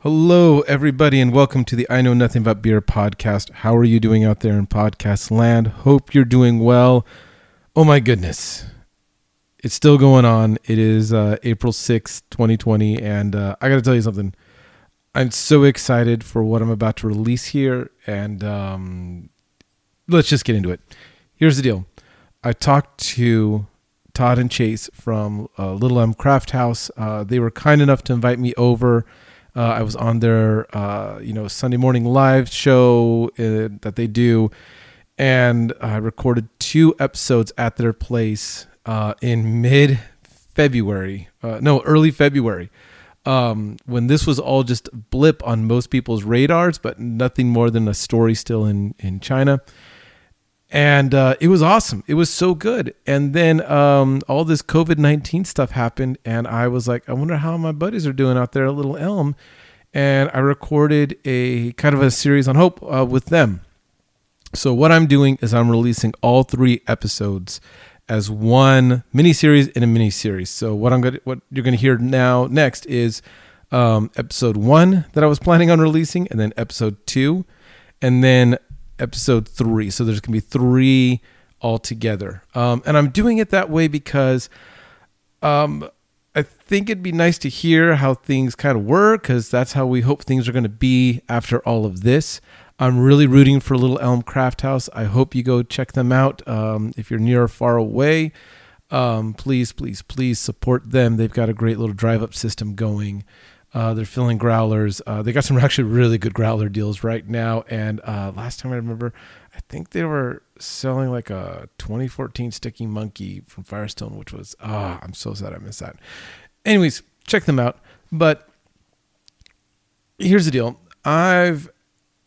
Hello, everybody, and welcome to the I Know Nothing About Beer podcast. How are you doing out there in podcast land? Hope you're doing well. Oh my goodness. It's still going on. It is uh, April 6th, 2020, and uh, I got to tell you something. I'm so excited for what I'm about to release here, and um, let's just get into it. Here's the deal I talked to Todd and Chase from uh, Little Elm Craft House. Uh, they were kind enough to invite me over. Uh, I was on their, uh, you know, Sunday morning live show uh, that they do, and I recorded two episodes at their place uh, in mid February. Uh, no, early February. Um, when this was all just blip on most people's radars, but nothing more than a story still in in China and uh, it was awesome. It was so good. And then um, all this COVID nineteen stuff happened, and I was like, I wonder how my buddies are doing out there at Little Elm. And I recorded a kind of a series on hope uh, with them. So what I'm doing is I'm releasing all three episodes as one mini series in a mini series. So what I'm gonna what you're gonna hear now next is um, episode one that I was planning on releasing, and then episode two, and then episode three. So there's going to be three altogether. Um, and I'm doing it that way because um, I think it'd be nice to hear how things kind of were because that's how we hope things are going to be after all of this. I'm really rooting for Little Elm Craft House. I hope you go check them out. Um, if you're near or far away, um, please, please, please support them. They've got a great little drive up system going. Uh, they're filling growlers. Uh, they got some actually really good growler deals right now. And uh, last time I remember, I think they were selling like a 2014 Sticky Monkey from Firestone, which was ah, I'm so sad I missed that. Anyways, check them out. But here's the deal. I've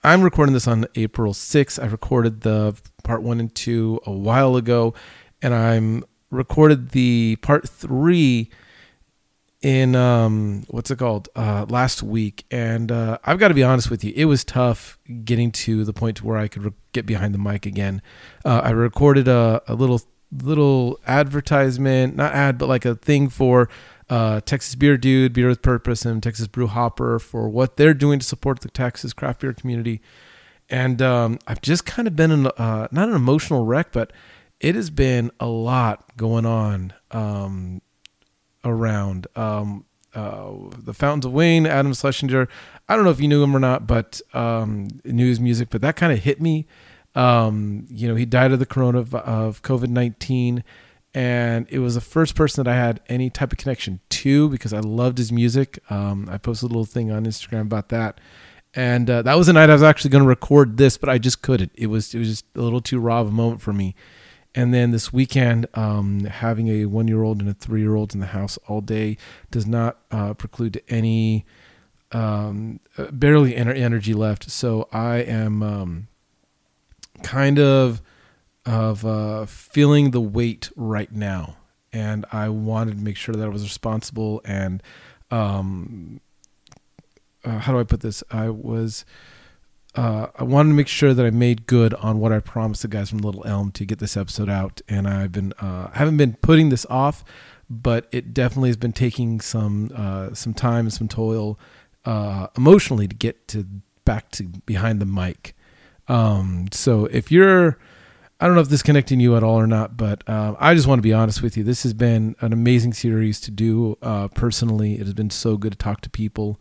I'm recording this on April 6th. I recorded the part one and two a while ago, and I'm recorded the part three in um what's it called? Uh last week and uh i've got to be honest with you it was tough getting to the point to where i could re- get behind the mic again. Uh, i recorded a, a little little advertisement not ad but like a thing for uh texas beer dude beer with purpose and texas brew hopper for what they're doing to support the texas craft beer community. And um i've just kind of been in uh not an emotional wreck but it has been a lot going on. Um around. Um, uh, the Fountains of Wayne, Adam Schlesinger. I don't know if you knew him or not, but um, knew his music. But that kind of hit me. Um, you know, he died of the corona of COVID nineteen, and it was the first person that I had any type of connection to because I loved his music. Um, I posted a little thing on Instagram about that, and uh, that was the night I was actually going to record this, but I just couldn't. It was it was just a little too raw of a moment for me. And then this weekend, um, having a one year old and a three year old in the house all day does not uh, preclude any, um, uh, barely energy left. So I am um, kind of of uh, feeling the weight right now. And I wanted to make sure that I was responsible and um, uh, how do I put this? I was uh, I wanted to make sure that I made good on what I promised the guys from Little Elm to get this episode out, and I've been uh, haven't been putting this off, but it definitely has been taking some uh, some time and some toil uh, emotionally to get to back to behind the mic. Um, so if you're I don't know if this connecting you at all or not, but uh, I just want to be honest with you. This has been an amazing series to do uh, personally. It has been so good to talk to people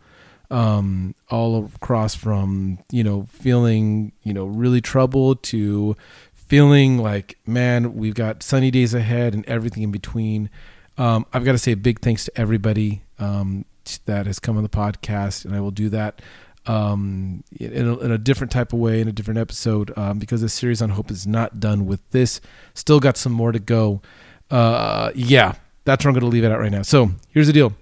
um, all across from you know feeling you know really troubled to feeling like man we've got sunny days ahead and everything in between. Um, i've got to say a big thanks to everybody um, that has come on the podcast and i will do that um, in, a, in, a, different type of way in a different episode um, because the series on hope is not done with this. Still got some more to go. Uh, yeah that's where i'm going to leave it at right now. So here's the deal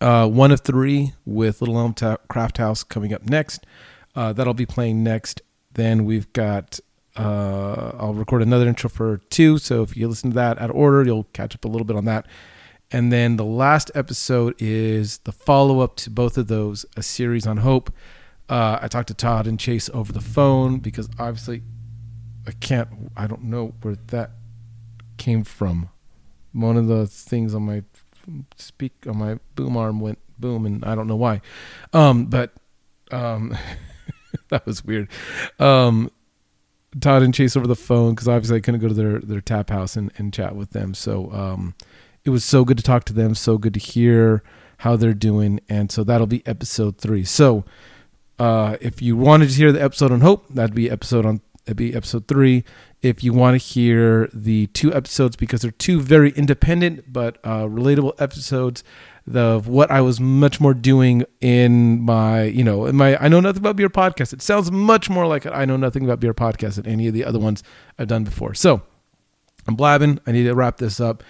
uh, one of three with Little Elm Ta- Craft House coming up next. Uh, that'll be playing next. Then we've got. Uh, I'll record another intro for two. So if you listen to that out of order, you'll catch up a little bit on that. And then the last episode is the follow up to both of those, a series on hope. Uh, I talked to Todd and Chase over the phone because obviously I can't, I don't know where that came from. One of the things on my speak on my boom arm went boom, and I don't know why. Um, but um, that was weird. Um, Todd and Chase over the phone because obviously I couldn't go to their their tap house and, and chat with them. So um, it was so good to talk to them. So good to hear how they're doing. And so that'll be episode three. So uh, if you wanted to hear the episode on hope, that'd be episode on that'd be episode three. If you want to hear the two episodes because they're two very independent but uh, relatable episodes of what I was much more doing in my, you know, in my I know nothing about beer podcast. It sounds much more like I know nothing about beer podcast than any of the other ones I've done before. So I'm blabbing. I need to wrap this up.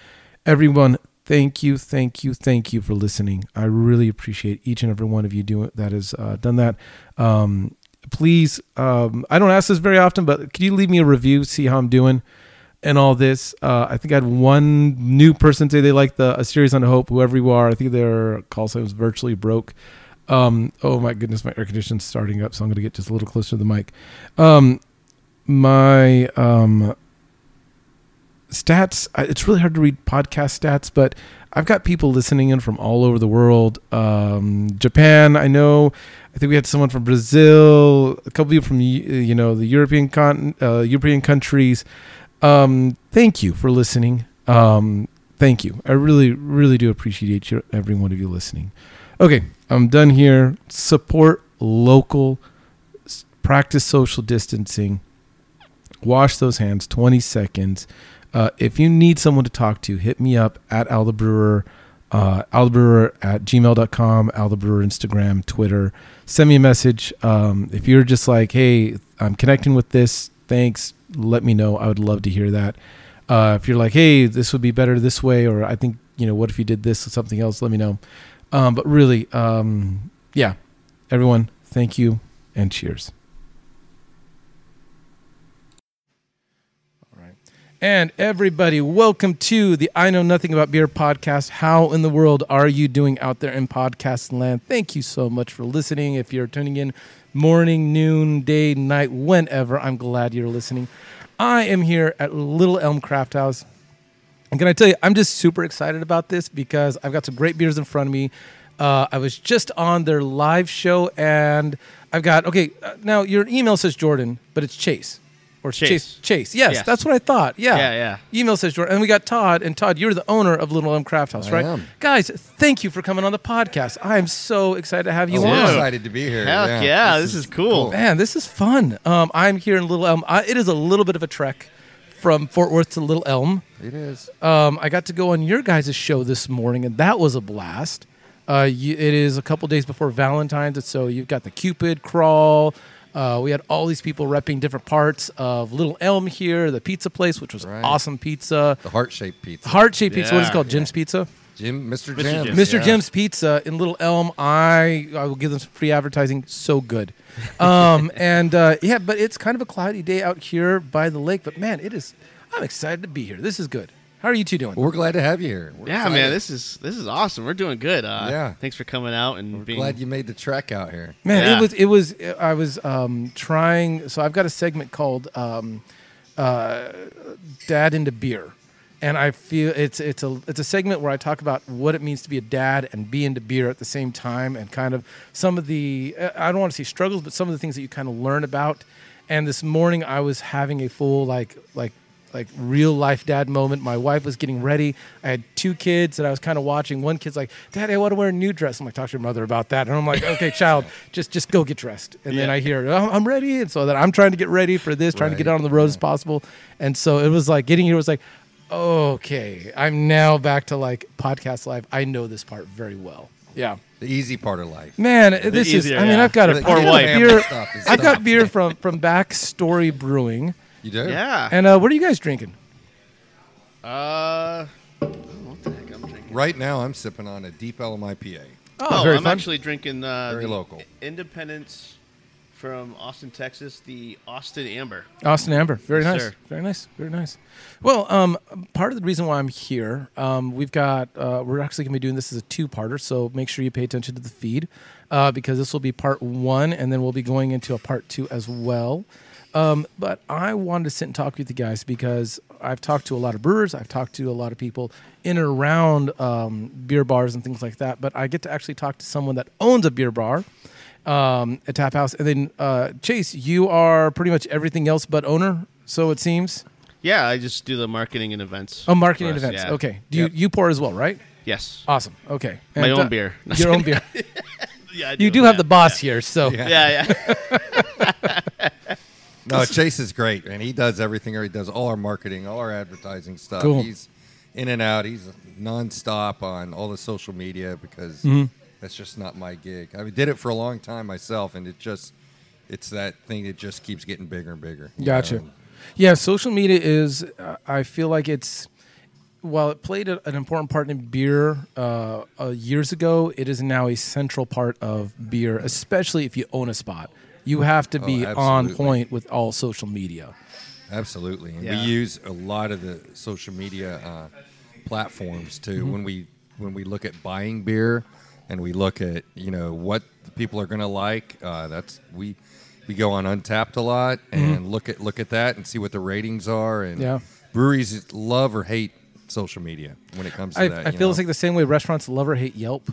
Everyone, thank you, thank you, thank you for listening. I really appreciate each and every one of you doing that has uh, done that. Um, please, um, I don't ask this very often, but could you leave me a review, see how I'm doing? and all this. Uh, I think I had one new person say they like the a series on hope. Whoever you are, I think their call sign was virtually broke. Um, oh my goodness, my air conditioning's starting up, so I'm going to get just a little closer to the mic. Um, my um, stats. It's really hard to read podcast stats, but I've got people listening in from all over the world. Um, Japan, I know. I think we had someone from Brazil, a couple people from you know the European con- uh, European countries. Um, thank you for listening. Um, thank you. I really, really do appreciate every one of you listening. Okay, I'm done here. Support local, practice social distancing, wash those hands 20 seconds. Uh, if you need someone to talk to, hit me up at Al uh, at gmail.com, Al Instagram, Twitter. Send me a message. Um, if you're just like, hey, I'm connecting with this, thanks let me know. I would love to hear that. Uh, if you're like, hey, this would be better this way, or I think, you know, what if you did this or something else, let me know. Um, but really, um, yeah, everyone, thank you and cheers. All right. And everybody, welcome to the I Know Nothing About Beer podcast. How in the world are you doing out there in podcast land? Thank you so much for listening. If you're tuning in morning, noon, day, night, whenever. I'm glad you're listening. I am here at Little Elm Craft House. And can I tell you, I'm just super excited about this because I've got some great beers in front of me. Uh, I was just on their live show and I've got, okay, uh, now your email says Jordan, but it's Chase or Chase. Chase. Chase. Yes, yes, that's what I thought. Yeah. Yeah, yeah. Email says Jordan. And we got Todd. And Todd, you're the owner of Little Elm Craft House, I right? am. Guys, thank you for coming on the podcast. I am so excited to have you Oh, on. we're excited to be here. Heck yeah, this is cool. Man, this is fun. Um, I'm here in Little Elm. I, it is a little bit of a trek from Fort Worth to Little Elm. It is. Um, I got to go on your guys' show this morning, and that was a blast. Uh, you, it is a couple days before Valentine's, and so you've got the Cupid crawl. Uh, we had all these people repping different parts of Little Elm here, the pizza place, which was Right. awesome pizza. The heart shaped pizza. Heart shaped pizza. What is it Yeah. called? Jim's Pizza. Jim, Mr. Mr. Jim. Jim. Mr. Yeah. Jim's Pizza in Little Elm. I I will give them some free advertising. So good. Um, and uh, yeah, but it's kind of a cloudy day out here by the lake. But man, it is. I'm excited to be here. This is good. How are you two doing? We're glad to have you here. We're Yeah, excited. man, this is this is awesome. We're doing good. Uh, Yeah. Thanks for coming out and We're being. glad you made the trek out here. Man, Yeah. it was it was I was um, trying. So I've got a segment called um, uh, "Dad into Beer," and I feel it's it's a it's a segment where I talk about what it means to be a dad and be into beer at the same time, and kind of some of the uh, I don't want to say struggles, but some of the things that you kind of learn about. And this morning I was having a full like like like real life dad moment. My wife was getting ready. I had two kids that I was kind of watching. One kid's like, "Daddy, I want to wear a new dress." I'm like, "Talk to your mother about that." And I'm like, "Okay, child, just just go get dressed." And then I hear, oh, "I'm ready," and so that I'm trying to get ready for this, trying to get out on the road as possible. And so it was like getting here was like, okay, I'm now back to like podcast life. I know this part very well. Yeah. The easy part of life. Man, this is. I mean, yeah. I've got a The- Poor wife. beer. I've got beer from from Backstory Brewing. You do? Yeah. And uh, what are you guys drinking? uh, what the heck I'm drinking? Right now, I'm sipping on a Deep Elm IPA. Oh, very I'm fun. actually drinking uh, Very the local. Independence from Austin, Texas. The Austin Amber. Austin Amber. Very Yes, nice. sir. Very nice. Very nice. Well, um, part of the reason why I'm here, um, we've got, uh, we're actually going to be doing this as a two parter. So make sure you pay attention to the feed uh, because this will be part one and then we'll be going into a part two as well. Um, but I wanted to sit and talk with you guys because I've talked to a lot of brewers, I've talked to a lot of people in and around um, beer bars and things like that. But I get to actually talk to someone that owns a beer bar, um, a tap house, and then uh, Chase, you are pretty much everything else but owner. So it seems. Yeah, I just do the marketing and events. Oh, marketing us, events. yeah. Okay. Do Yep. you you pour as well, right? Yes. Awesome. Okay. My own uh, beer. Your own beer. Yeah, I You do have the boss here, so Yeah. Yeah, yeah. No, Chase is great, and he does everything. He does all our marketing, all our advertising stuff. Cool. He's in and out. He's nonstop on all the social media because Mm-hmm. that's just not my gig. I did it for a long time myself, and it just it's that thing that just keeps getting bigger and bigger. you Gotcha. know, Yeah, social media is. Uh, I feel like it's. While it played a, an important part in beer uh, uh, years ago, it is now a central part of beer, especially if you own a spot. You have to Oh, be on point with all social media. Absolutely, and Yeah. we use a lot of the social media uh, platforms too Mm-hmm. when we when we look at buying beer, and we look at you know what people are going to like. Uh, that's we we go on Untappd a lot and look at look at that and see what the ratings are. And Mm-hmm. Yeah. breweries love or hate social media when it comes to I, that. I you feel know? it's like the same way restaurants love or hate Yelp.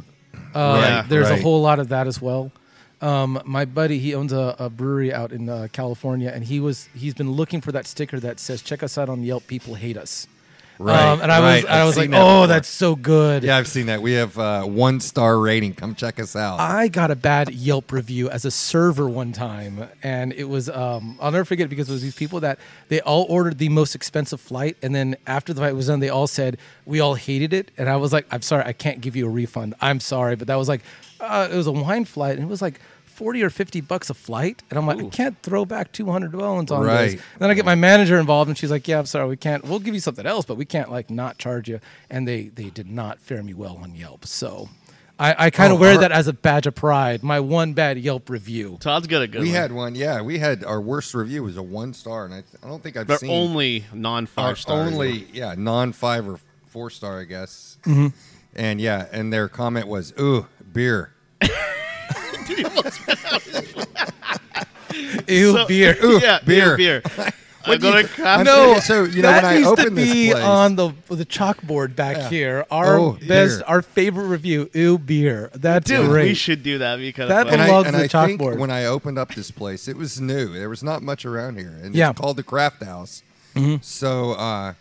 Uh, Right, there's a whole lot of that as well. Um, my buddy, he owns a, a brewery out in uh, California, and he was he's been looking for that sticker that says "Check us out on Yelp. People hate us." Right, Um, and I right. was I I've was like, that "Oh, before. that's so good." yeah, I've seen that. We have uh, one star rating. Come check us out. I got a bad Yelp review as a server one time, and it was um, I'll never forget it because it was these people that they all ordered the most expensive flight, and then after the flight was done, they all said we all hated it, and I was like, I'm sorry, I can't give you a refund. I'm sorry, but that was like uh, it was a wine flight, and it was like. 40 or 50 bucks a flight and i'm like i can't throw back 200 dwellings on Right. this and then i get my manager involved and she's like yeah i'm sorry we can't we'll give you something else but we can't like not charge you and they they did not fare me well on yelp so I, I kind of Oh, wear our- that as a badge of pride. My one bad Yelp review. Todd's got a good we one. had one. Yeah, we had our worst review was a one star, and I, I don't think I've but seen only non Our five star. only yeah non five or four star I guess. Mm-hmm. And yeah, and their comment was, "Ooh, beer." Ew, So- beer. Ooh, yeah, beer. beer. beer. I What go do to you- I'm No, so you know that when I used to opened this be place, on the the chalkboard back Yeah. here. Our Oh, best, beer. our favorite review. Ew, beer. That's Dude, great. we should do that because That and I, belongs to the I chalkboard. when I opened up this place, it was new. There was not much around here, and Yeah. Mm-hmm. it's called the Craft House. So uh,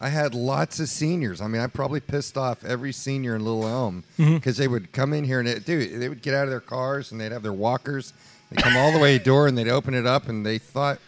I had lots of seniors. I mean, I probably pissed off every senior in Little Elm Mm-hmm. because they would come in here and it, dude, they would get out of their cars and they'd have their walkers. They come all the way to the door and they'd open it up and they thought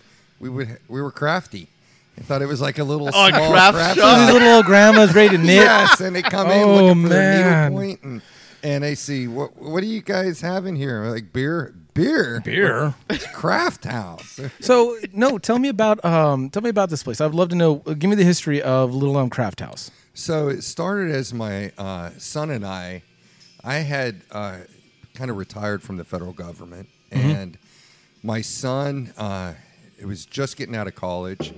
we would we were crafty. They thought it was like a little Oh, small craft craft shop? These little old grandmas ready to knit. Yes, and they come in Oh, looking for man. their needlepoint and, and they see what what do you guys have in here? Like beer, beer, Beer. It's craft house. So no, tell me about um, tell me about this place. I'd love to know. Give me the history of Little Elm Craft House. So it started as my uh, son and I. I had uh, kind of retired from the federal government, and my son uh, it was just getting out of college,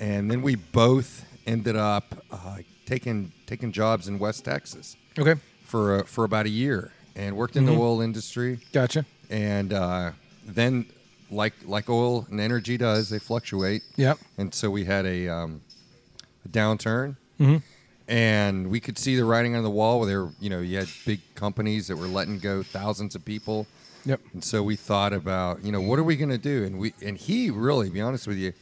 and then we both ended up uh, taking taking jobs in West Texas Okay, for uh, for about a year, and worked in the oil industry. gotcha. And uh, then like like oil and energy does, they fluctuate. Yep. And so we had a, um, a downturn, Mhm. and we could see the writing on the wall. Where there, you know, you had big companies that were letting go thousands of people. Yep. And so we thought about, you know, what are we going to do? And we and he really, to be honest with you,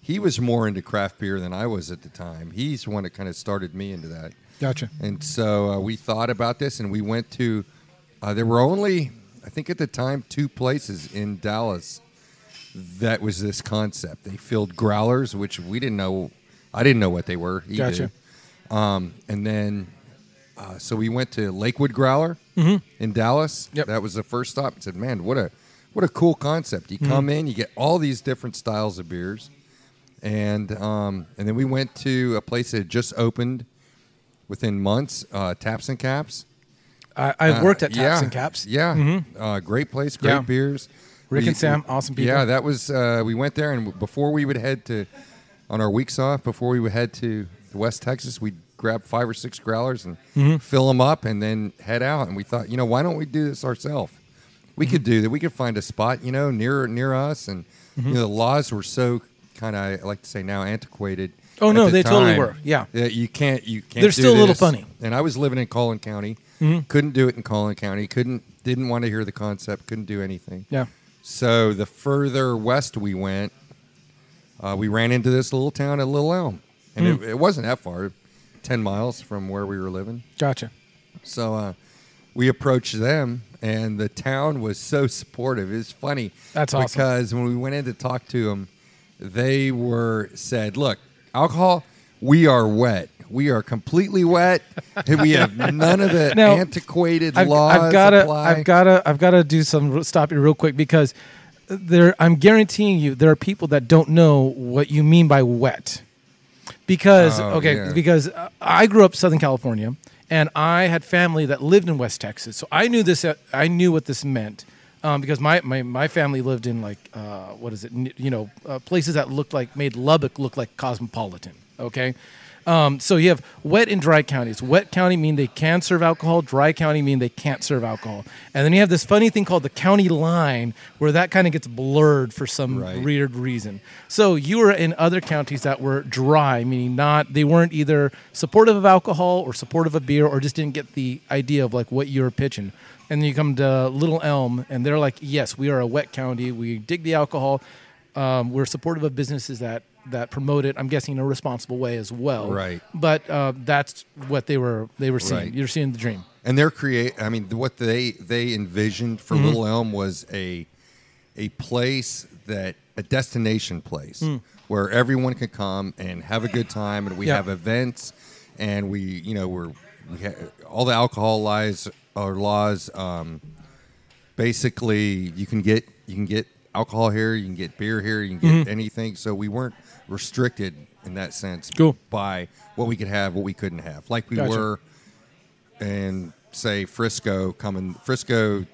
he was more into craft beer than I was at the time. He's the one that kind of started me into that. Gotcha. And so uh, we thought about this, and we went to. Uh, there were only, I think, at the time, two places in Dallas that was this concept. They filled growlers, which we didn't know. I didn't know what they were. He Gotcha. Um, and then, uh, so we went to Lakewood Growler in Dallas. Yep. That was the first stop. And said, "Man, what a what a cool concept! You come in, you get all these different styles of beers." and um, and then we went to a place that had just opened within months, uh, Taps and Caps. I, I've Uh, worked at Taps yeah, and Caps. Yeah, uh, great place, great Yeah. beers. Rick and Sam, awesome people. Yeah, that was. Uh, we went there, and before we would head to on our weeks off, before we would head to West Texas, we'd grab five or six growlers and Mm-hmm. fill them up, and then head out. And we thought, you know, why don't we do this ourselves? we could do that. We could find a spot, you know, near near us, and Mm-hmm. you know, the laws were so kind of, I like to say now, antiquated. Oh, no, the they totally were. Yeah. you can't, you can't. They're still a little funny. And I was living in Collin County, Mhm. couldn't do it in Collin County, couldn't, didn't want to hear the concept, couldn't do anything. Yeah. So the further west we went, uh, we ran into this little town at Little Elm, and Hmm. it, it wasn't that far, ten miles from where we were living. Gotcha. So uh, we approached them, and the town was so supportive. It's funny. That's awesome. because when we went in to talk to them, they were said, "Look, alcohol, we are wet." We are completely wet. And we have none of the Now, antiquated I've, laws I've gotta. I've gotta, I've gotta do some stop you real quick because there. I'm guaranteeing you, there are people that don't know what you mean by wet. Because Oh, okay, yeah. because uh, I grew up Southern California, and I had family that lived in West Texas, so I knew this. uh, I knew what this meant. Um, because my, my, my family lived in like uh, what is it you know uh, places that looked like made Lubbock look like cosmopolitan okay um, so you have wet and dry counties. Wet county mean they can serve alcohol. Dry county mean they can't serve alcohol. And then you have this funny thing called the county line, where that kind of gets blurred for some Right. weird reason. So you were in other counties that were dry, meaning not they weren't either supportive of alcohol or supportive of beer, or just didn't get the idea of like what you were pitching. And then you come to Little Elm, and they're like, "Yes, we are a wet county. We dig the alcohol. Um, we're supportive of businesses that that promote it. I'm guessing in a responsible way as well. Right. But uh, that's what they were they were seeing. Right. You're seeing the dream. and they're create i mean what they they envisioned for Mm-hmm. little elm was a a place that a destination place where everyone can come and have a good time and we. Yeah. have events and we you know we're we ha- all the alcohol lies or laws um basically you can get you can get alcohol here you can get beer here you can Mm-hmm. get anything so we weren't restricted in that sense Cool. by what we could have what we couldn't have like we Gotcha. were and say Frisco coming Frisco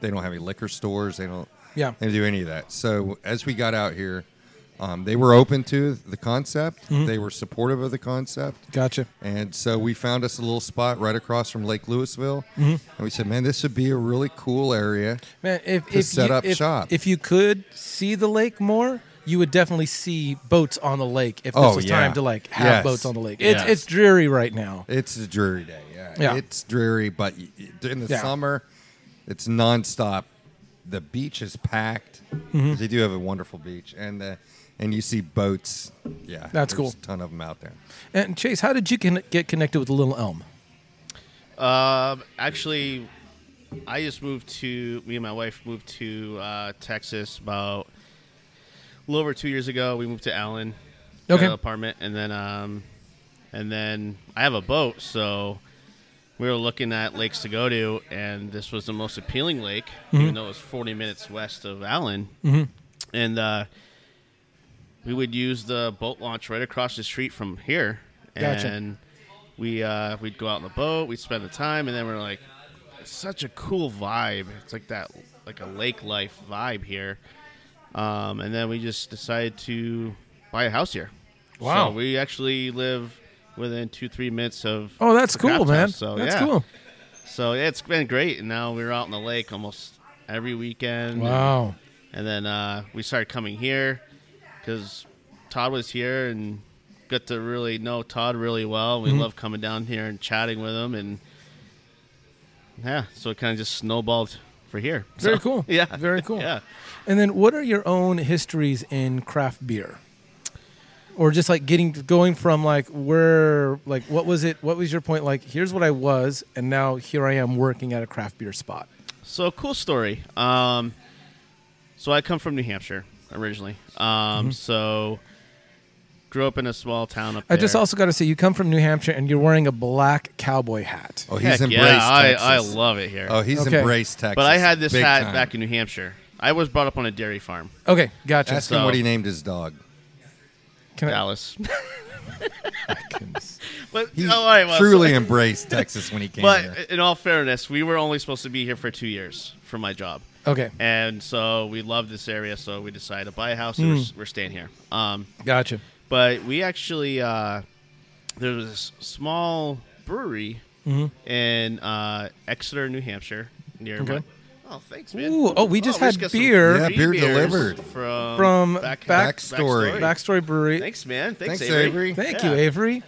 they don't have any liquor stores they don't Yeah. they don't do any of that so as we got out here um, they were open to the concept Mm-hmm. they were supportive of the concept Gotcha. and so we found us a little spot right across from Lake Lewisville Mm-hmm. and we said man this would be a really cool area Man, if To if set you, up if, shop. if you could see the lake more, you would definitely see boats on the lake. If this Oh, was yeah. time to like have Yes. boats on the lake, it's Yes. it's dreary right now. it's a dreary day yeah, Yeah. it's dreary but y- y- in the Yeah. summer it's nonstop the beach is packed Mm-hmm. they do have a wonderful beach and uh, and you see boats yeah That's there's cool. a ton of them out there And Chase, how did you con- get connected with Little Elm? Um, actually, I just moved to. Me and my wife moved to uh, Texas about a little over two years ago. We moved to Allen, Okay. apartment, and then um, and then I have a boat, so we were looking at lakes to go to, and this was the most appealing lake, Mm-hmm. even though it was 40 minutes west of Allen, and uh, we would use the boat launch right across the street from here, Gotcha. and we uh, we'd go out on the boat, we'd spend the time, and then we're like, it's such a cool vibe. It's like that, like a lake life vibe here. Um, and then we just decided to buy a house here. Wow. So we actually live within two three minutes of. Oh, that's cool, craft man. house, So that's yeah. cool. So yeah, it's been great, and now we're out in the lake almost every weekend. Wow. And then uh, we started coming here because Todd was here and got to really know Todd really well. Mm-hmm. We love coming down here and chatting with him, and yeah, so it kind of just snowballed for here. Very So, cool. Yeah, Very cool. Yeah. And then, what are your own histories in craft beer? Or just like getting going from like where like what was it? What was your point? Like here's what I was, and now here I am working at a craft beer spot. So cool story. Um, so I come from New Hampshire originally. Um, so grew up in a small town up. I there. just also got to say, you come from New Hampshire and you're wearing a black cowboy hat. oh Heck he's embraced yeah, I, Texas. I love it here. oh he's Okay. embraced Texas but I had this big hat time. back in New Hampshire. I was brought up on a dairy farm, Okay, gotcha. ask him So- what he named his dog Can I- Dallas. but he oh, all right, well, truly embraced Texas when he came but here in all fairness, we were only supposed to be here for two years for my job, Okay, and so we loved this area, so we decided to buy a house. and we're, Hmm. we're staying here. Um, gotcha. But we actually uh, there was this small brewery Mhm. in uh, Exeter, New Hampshire, near Okay. Oh, thanks, man. Ooh, oh, we just had got some beer. Yeah, beer delivered. from From back, Back- Backstory. Backstory Brewery. Thanks, man. Thanks, Thanks, Avery. Avery. Thank Yeah. you, Avery.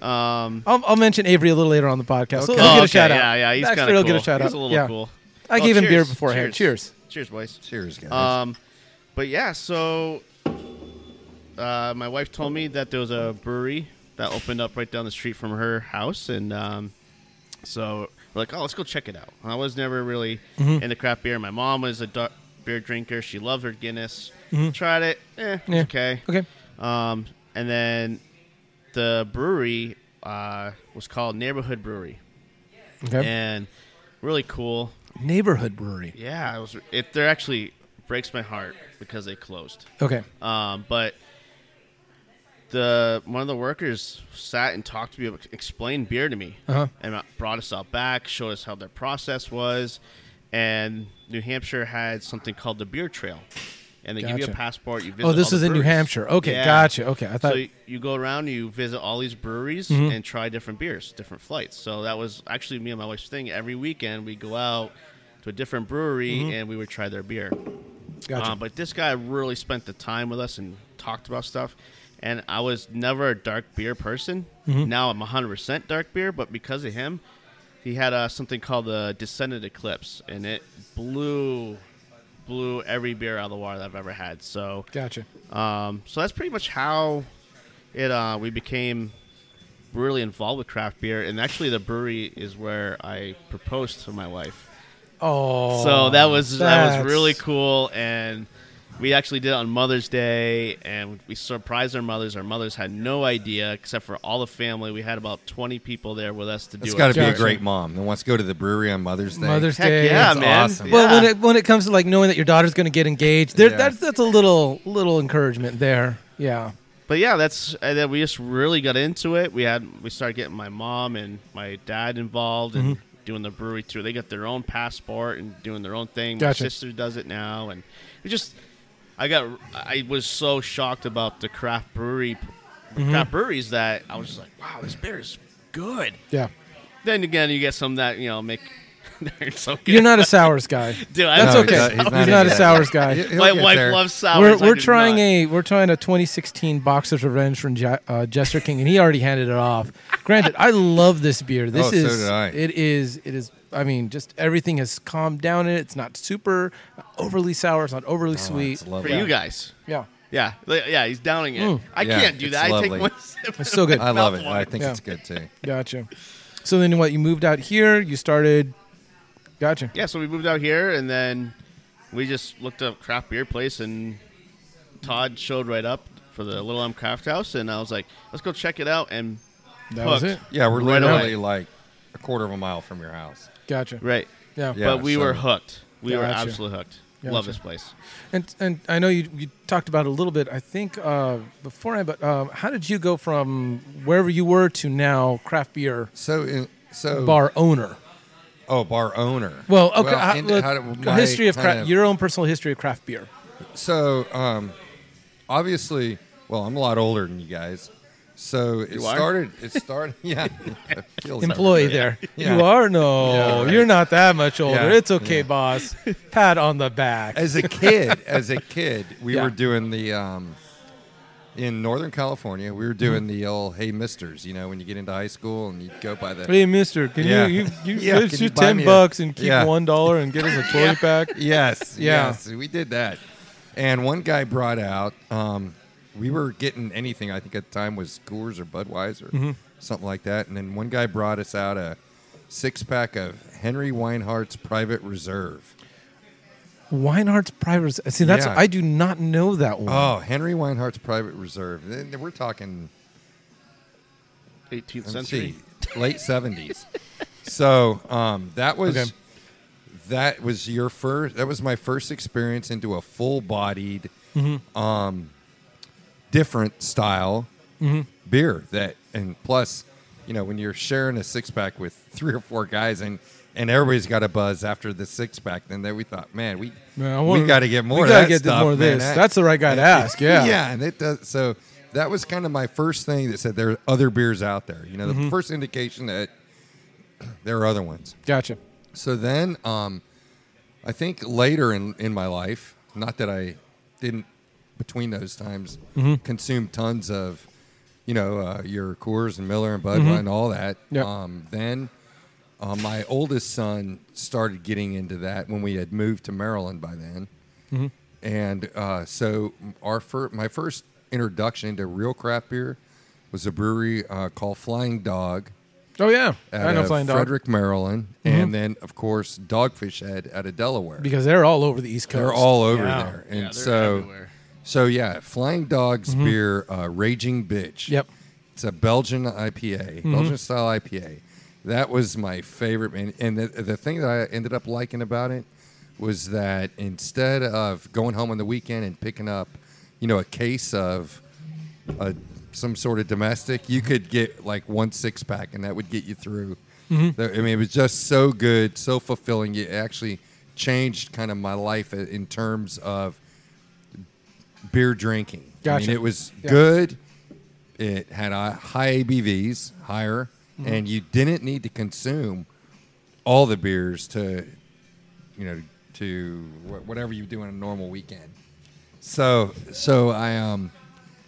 Um, I'll, I'll mention Avery a little later on the podcast. So he'll oh, get a okay, shout out. Yeah, yeah, he's kind of will get a shout he's out. a little yeah. cool. I Oh, gave him beer cheers. beforehand. Cheers. Cheers, boys. Cheers, guys. Um, but yeah, so uh, my wife told me that there was a brewery that opened up right down the street from her house, and um, so we're like, oh, let's go check it out. I was never really Mm-hmm. into craft beer. My mom was a dark beer drinker. She loved her Guinness. Mhm. Tried it, eh, Yeah. okay. Okay. Um, and then the brewery uh, was called Neighborhood Brewery, Okay. and really cool. Neighborhood Brewery. Yeah, it was. It there actually breaks my heart because they closed. Okay. Um, but the one of the workers sat and talked to me, explained beer to me, Uh-huh. and brought us out back, showed us how their process was, and New Hampshire had something called the beer trail, and they give you a passport. You visit Oh, this all is in New. Hampshire. Okay, Yeah. gotcha. Okay, I thought. So you, you go around, you visit all these breweries Mhm. and try different beers, different flights. So that was actually me and my wife's thing. Every weekend we go out to a different brewery and we would try their beer. Mm-hmm. gotcha. Uh, but this guy really spent the time with us and talked about stuff. And I was never a dark beer person. Mhm. Now I'm 100% dark beer, but because of him, he had uh, something called the Descendant Eclipse, and it blew blew every beer out of the water that I've ever had. So, gotcha. um, so that's pretty much how it uh, we became really involved with craft beer. And actually, the brewery is where I proposed to my wife. Oh. So that was that was really cool, and we actually did it on Mother's Day, and we surprised our mothers. Our mothers had no idea, except for all the family. We had about twenty people there with us to That's do got it. to be a great mom that wants to go to the brewery on Mother's Day. Mother's Heck Day. yeah, That's man! awesome. Well, when it when it comes to like knowing that your daughter's going to get engaged, there Yeah. that's that's a little little encouragement there. Yeah. But yeah, that's and then we just really got into it. We had we started getting my mom and my dad involved and Mm-hmm. doing the brewery tour. They got their own passport and doing their own thing. Gotcha. My sister does it now, and we just I got I was so shocked about the craft brewery Mm-hmm. craft breweries that I was just like, wow, this beer is good. Yeah. Then again, you get some that you know make. They're so good. You're not a sours guy. Dude, I That's No, love okay. he's He's not- not, he's a not into sours guy. He'll My get wife there. loves sours. We're, I we're do trying not. a we're trying a 2016 Boxers Revenge from Je- uh, Jester King, and he already handed it off. Granted, I love this beer. This Oh, so is did I. it is it is. I mean, just everything has calmed down in it. It's not super overly sour. It's not overly Oh, sweet. for. Yeah. you guys. Yeah, Yeah, li- yeah, he's downing it. Mm. I Yeah, can't do it's that. I lovely. take one sip. it's so good. I love it. Mouthwater. I think Yeah. it's good too. Gotcha. So then, what? You moved out here. You started. Gotcha. Yeah, so we moved out here, and then we just looked up craft beer place, and Todd showed right up for the Little Elm Craft House, and I was like, let's go check it out. And That was it. Yeah, we're Right literally away. like a quarter of a mile from your house. Gotcha. right, Yeah. Yeah. but we so- were hooked. We were absolutely hooked. Gotcha. Love this place. And and I know you you talked about it a little bit. I think uh, beforehand, but um, how did you go from wherever you were to now craft beer So, in, so bar owner? Oh, bar owner. Well, okay. how- and look, how do- my history of kind craft, your own personal history of craft beer. So, um, obviously, well, I'm a lot older than you guys. So it You are? started. It started. Yeah, it feels Employee there. Yeah. You are no, Yeah, right. you're not that much older. Yeah, It's okay, yeah. boss. Pat on the back. As a kid, as a kid, we Yeah. were doing the um, in Northern California. We were doing the old "Hey Misters." You know, when you get into high school and you go by the Hey, Mister, can Yeah. you you, you Yeah, you ten me a- bucks and keep Yeah. one dollar and get us a twenty pack? yes, Yeah. yes, we did that. And one guy brought out. Um, we were getting anything. I think at the time was Coors or Budweiser, Mm-hmm. something like that. And then one guy brought us out a six pack of Henry Weinhard's Private Reserve. Weinhard's Private. Reserve see, that's Yeah. I do not know that one. Oh, Henry Weinhard's Private Reserve. We're talking 18th century. see, late seventies. so um, that was Okay. that was your first. That was my first experience into a full-bodied, Mm-hmm. um, different style Mm-hmm. beer. That and plus, you know, when you're sharing a six-pack with three or four guys and. And everybody's got a buzz after the six pack. Then there we thought, man, we Man, I we wanna- got to get more. we gotta get stuff, more of man. this. That- That's the right guy to ask. Yeah. yeah, and it does. So that was kind of my first thing that said there are other beers out there. You know, the Mm-hmm. first indication that there are other ones. Gotcha. So then um, I think later in in my life, not that I didn't between those times Mhm. consume tons of, you know, uh, your Coors and Miller and Bud Mhm. and all that. Yep. Um, then uh, my oldest son started getting into that when we had moved to Maryland by then. Mhm. And uh, so our fir- my first introduction into real craft beer was a brewery uh, called Flying Dog Oh yeah, out I know of Flying Dog Frederick, Maryland, Mhm. and then of course Dogfish Head out of Delaware. because they're all over the East Coast. They're all over Yeah. there, and they're so everywhere. so yeah, Flying Dog's Mhm. beer, uh, Raging Bitch. Yep. It's a Belgian IPA, Mhm. Belgian style IPA. That was my favorite, and, and the, the thing that I ended up liking about it was that instead of going home on the weekend and picking up, you know, a case of a, some sort of domestic, you could get like one six pack, and that would get you through. Mhm. I mean, it was just so good, so fulfilling. It actually changed kind of my life in terms of beer drinking. I mean, it was Yeah. good. It had uh, high ABVs, higher, Mm-hmm. and you didn't need to consume all the beers to, you know, to wh- whatever you do on a normal weekend. So, so I um,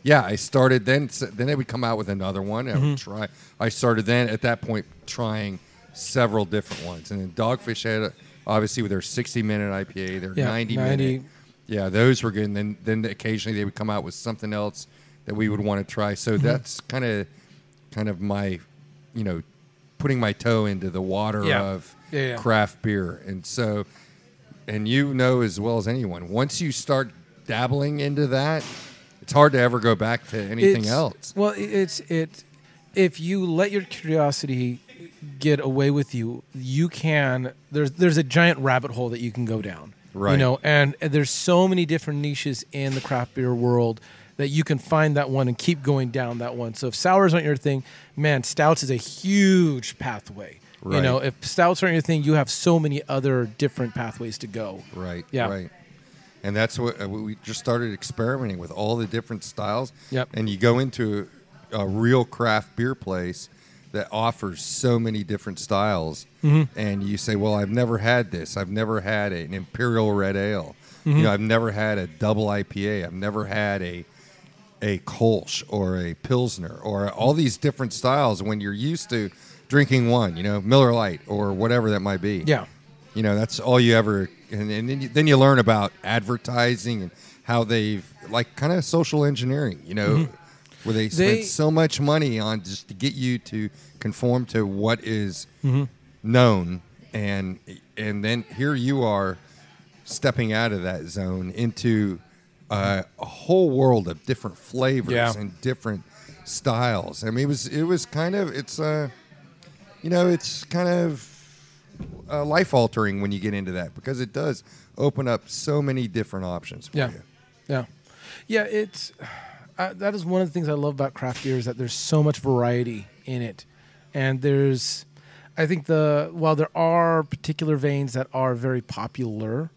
yeah, I started then. Then they would come out with another one. I Mm-hmm. would try. I started then at that point trying several different ones, and then Dogfish Head obviously with their sixty minute IPA, their Yeah, ninety 90. minute. Yeah, those were good. And then then occasionally they would come out with something else that we would want to try. So Mm-hmm. that's kind of kind of my, you know, putting my toe into the water Yeah. of Yeah, yeah. craft beer. And so, and you know as well as anyone, once you start dabbling into that, it's hard to ever go back to anything It's- else. Well, it's it. If you let your curiosity get away with you, you can. There's there's a giant rabbit hole that you can go down. Right. You know, and, and there's so many different niches in the craft beer world that you can find that one and keep going down that one. So if sours aren't your thing, man, stouts is a huge pathway. You know, if stouts aren't your thing, you have so many other different pathways to go. Right. Yeah. Right. And that's what uh, we just started experimenting with all the different styles. Yep. And you go into a real craft beer place that offers so many different styles, Mm-hmm. and you say, "Well, I've never had this. I've never had an imperial red ale. Mm-hmm. You know, I've never had a double IPA. I've never had a a Kolsch or a Pilsner or all these different styles. When you're used to drinking one, you know, Miller Lite or whatever that might be. Yeah. You know, that's all you ever, and, and then, you, then you learn about advertising and how they've, like, kind of social engineering, you know, where they spend They- so much money on just to get you to conform to what is Mm-hmm. known. And, and then here you are stepping out of that zone into uh, a whole world of different flavors Yeah. and different styles. I mean, it was, it was kind of, it's, uh, you know, it's kind of uh, life altering when you get into that because it does open up so many different options for Yeah. you. Yeah, yeah. It's uh, that is one of the things I love about craft beer is that there's so much variety in it, and there's, I think the while there are particular veins that are very popular,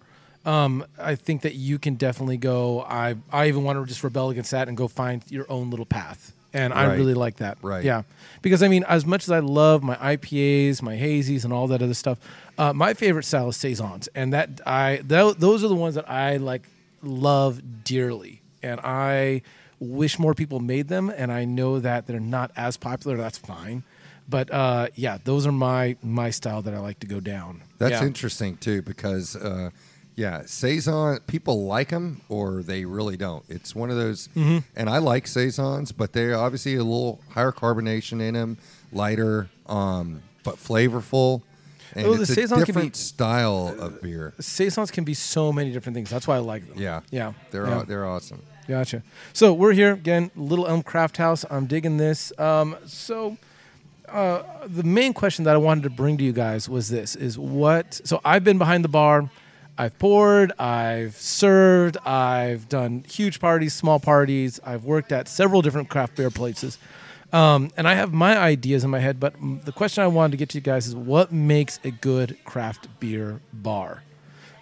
um, I think that you can definitely go. I I even want to just rebel against that and go find your own little path, and I Right. really like that. Right. Yeah, because I mean, as much as I love my IPAs, my hazies, and all that other stuff, uh, my favorite style is saisons, and that I tho- those are the ones that I like love dearly, and I wish more people made them. And I know that they're not as popular. That's fine, but uh, yeah, those are my my style that I like to go down. That's yeah. interesting too because, uh, yeah, saison people like them or they really don't. It's one of those, Mm-hmm. and I like saisons, but they're obviously a little higher carbonation in them, lighter, um, but flavorful. And Oh, the it's a saison can be- different style of beer. Saisons can be so many different things. That's why I like them. Yeah, yeah, they're yeah. aw- they're awesome. Gotcha. So we're here again, Little Elm Craft House. I'm digging this. Um, so uh, the main question that I wanted to bring to you guys was this: is what? So I've been behind the bar. I've poured, I've served, I've done huge parties, small parties. I've worked at several different craft beer places. Um, and I have my ideas in my head, but the question I wanted to get to you guys is what makes a good craft beer bar?